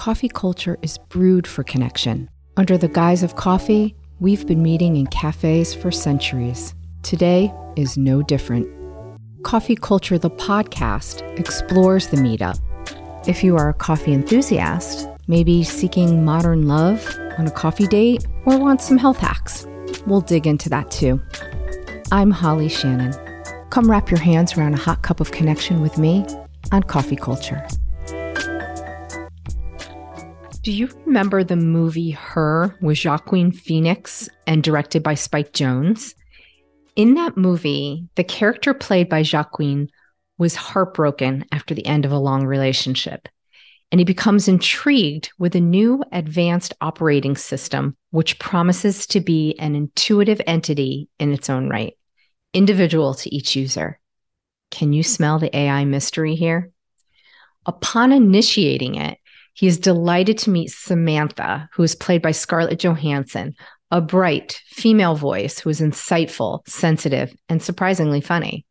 coffee culture is brewed for connection. Under the guise of coffee, we've been meeting in cafes for centuries. Today is no different. Coffee Culture, the podcast, explores the meetup. If you are a coffee enthusiast, maybe seeking modern love on a coffee date, or want some health hacks, we'll dig into that too. I'm Holly Shannon. Come wrap your hands around a hot cup of connection with me on Coffee Culture. Do you remember the movie Her with Joaquin Phoenix and directed by Spike Jonze? In that movie, the character played by Joaquin was heartbroken after the end of a long relationship. And he becomes intrigued with a new advanced operating system, which promises to be an intuitive entity in its own right, individual to each user. Can you smell the AI mystery here? Upon initiating it, he is delighted to meet Samantha, who is played by Scarlett Johansson, a bright female voice who is insightful, sensitive, and surprisingly funny.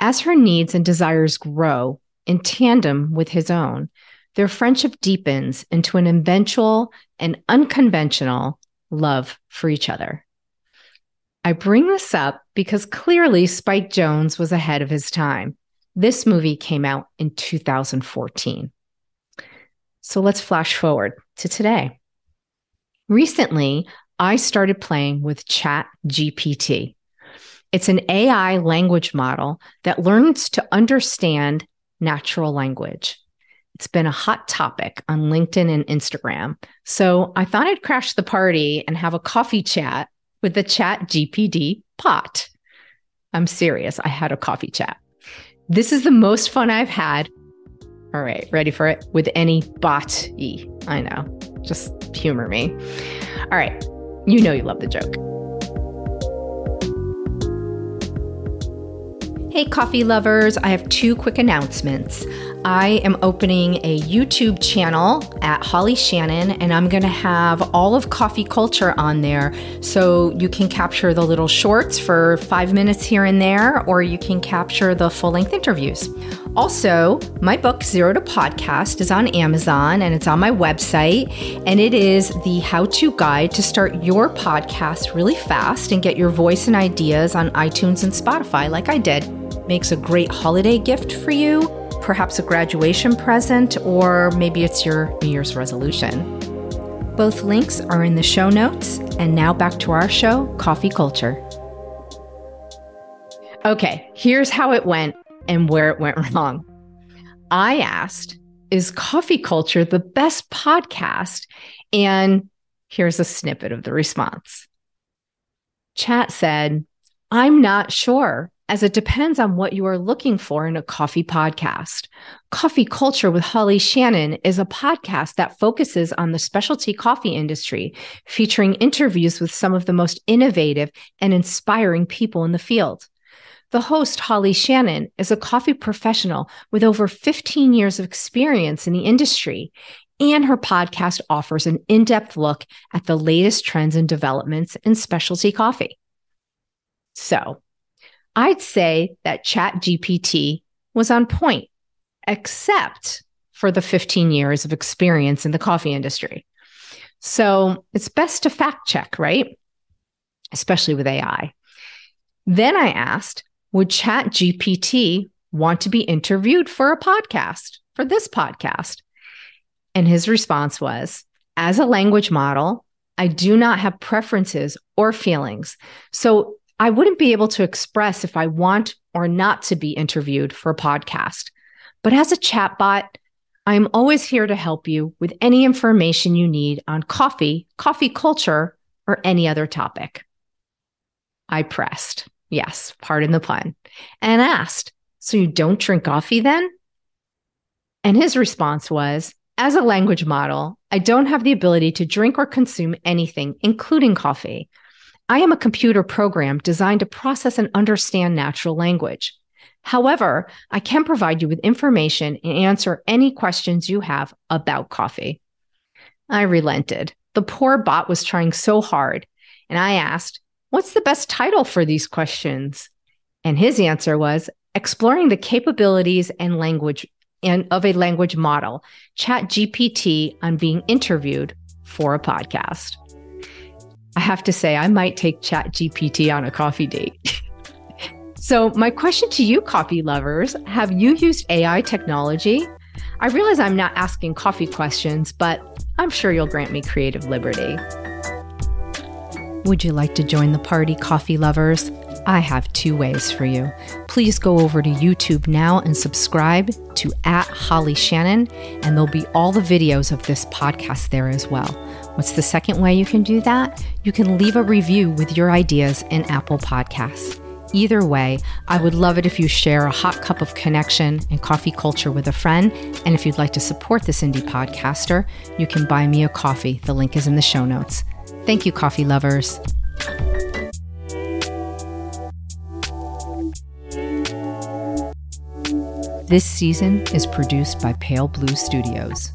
As her needs and desires grow in tandem with his own, their friendship deepens into an eventual and unconventional love for each other. I bring this up because clearly Spike Jonze was ahead of his time. This movie came out in 2014. So let's flash forward to today. Recently, I started playing with Chat GPT. It's an AI language model that learns to understand natural language. It's been a hot topic on LinkedIn and Instagram. So I thought I'd crash the party and have a coffee chat with the Chat GPT pot. I'm serious. I had a coffee chat. This is the most fun I've had all right, ready for it? With any bot e. I know. Just humor me. All right. You know you love the joke. Hey, coffee lovers, I have two quick announcements. I am opening a YouTube channel at Holly Shannon, and I'm going to have all of coffee culture on there. So you can capture the little shorts for five minutes here and there, or you can capture the full length interviews. Also, my book, Zero to Podcast, is on Amazon and it's on my website. And it is the how to guide to start your podcast really fast and get your voice and ideas on iTunes and Spotify, like I did. Makes a great holiday gift for you perhaps a graduation present, or maybe it's your New Year's resolution. Both links are in the show notes. And now back to our show, Coffee Culture. Okay, here's how it went and where it went wrong. I asked, Is Coffee Culture the best podcast? And here's a snippet of the response. Chat said, I'm not sure as it depends on what you are looking for in a coffee podcast. Coffee Culture with Holly Shannon is a podcast that focuses on the specialty coffee industry, featuring interviews with some of the most innovative and inspiring people in the field. The host, Holly Shannon, is a coffee professional with over 15 years of experience in the industry, and her podcast offers an in depth look at the latest trends and developments in specialty coffee. So, I'd say that Chat GPT was on point, except for the 15 years of experience in the coffee industry. So it's best to fact check, right? Especially with AI. Then I asked, would ChatGPT want to be interviewed for a podcast, for this podcast? And his response was, as a language model, I do not have preferences or feelings. So I wouldn't be able to express if I want or not to be interviewed for a podcast. But as a chatbot, I am always here to help you with any information you need on coffee, coffee culture, or any other topic. I pressed, yes, pardon the pun, and asked, So you don't drink coffee then? And his response was, As a language model, I don't have the ability to drink or consume anything, including coffee. I am a computer program designed to process and understand natural language. However, I can provide you with information and answer any questions you have about coffee. I relented. The poor bot was trying so hard, and I asked, What's the best title for these questions? And his answer was, Exploring the capabilities and language and of a language model, ChatGPT, on being interviewed for a podcast. I have to say, I might take ChatGPT on a coffee date. so, my question to you, coffee lovers have you used AI technology? I realize I'm not asking coffee questions, but I'm sure you'll grant me creative liberty. Would you like to join the party, coffee lovers? I have two ways for you. Please go over to YouTube now and subscribe to at Holly Shannon, and there'll be all the videos of this podcast there as well. What's the second way you can do that? You can leave a review with your ideas in Apple Podcasts. Either way, I would love it if you share a hot cup of connection and coffee culture with a friend. And if you'd like to support this indie podcaster, you can buy me a coffee. The link is in the show notes. Thank you, coffee lovers. This season is produced by Pale Blue Studios.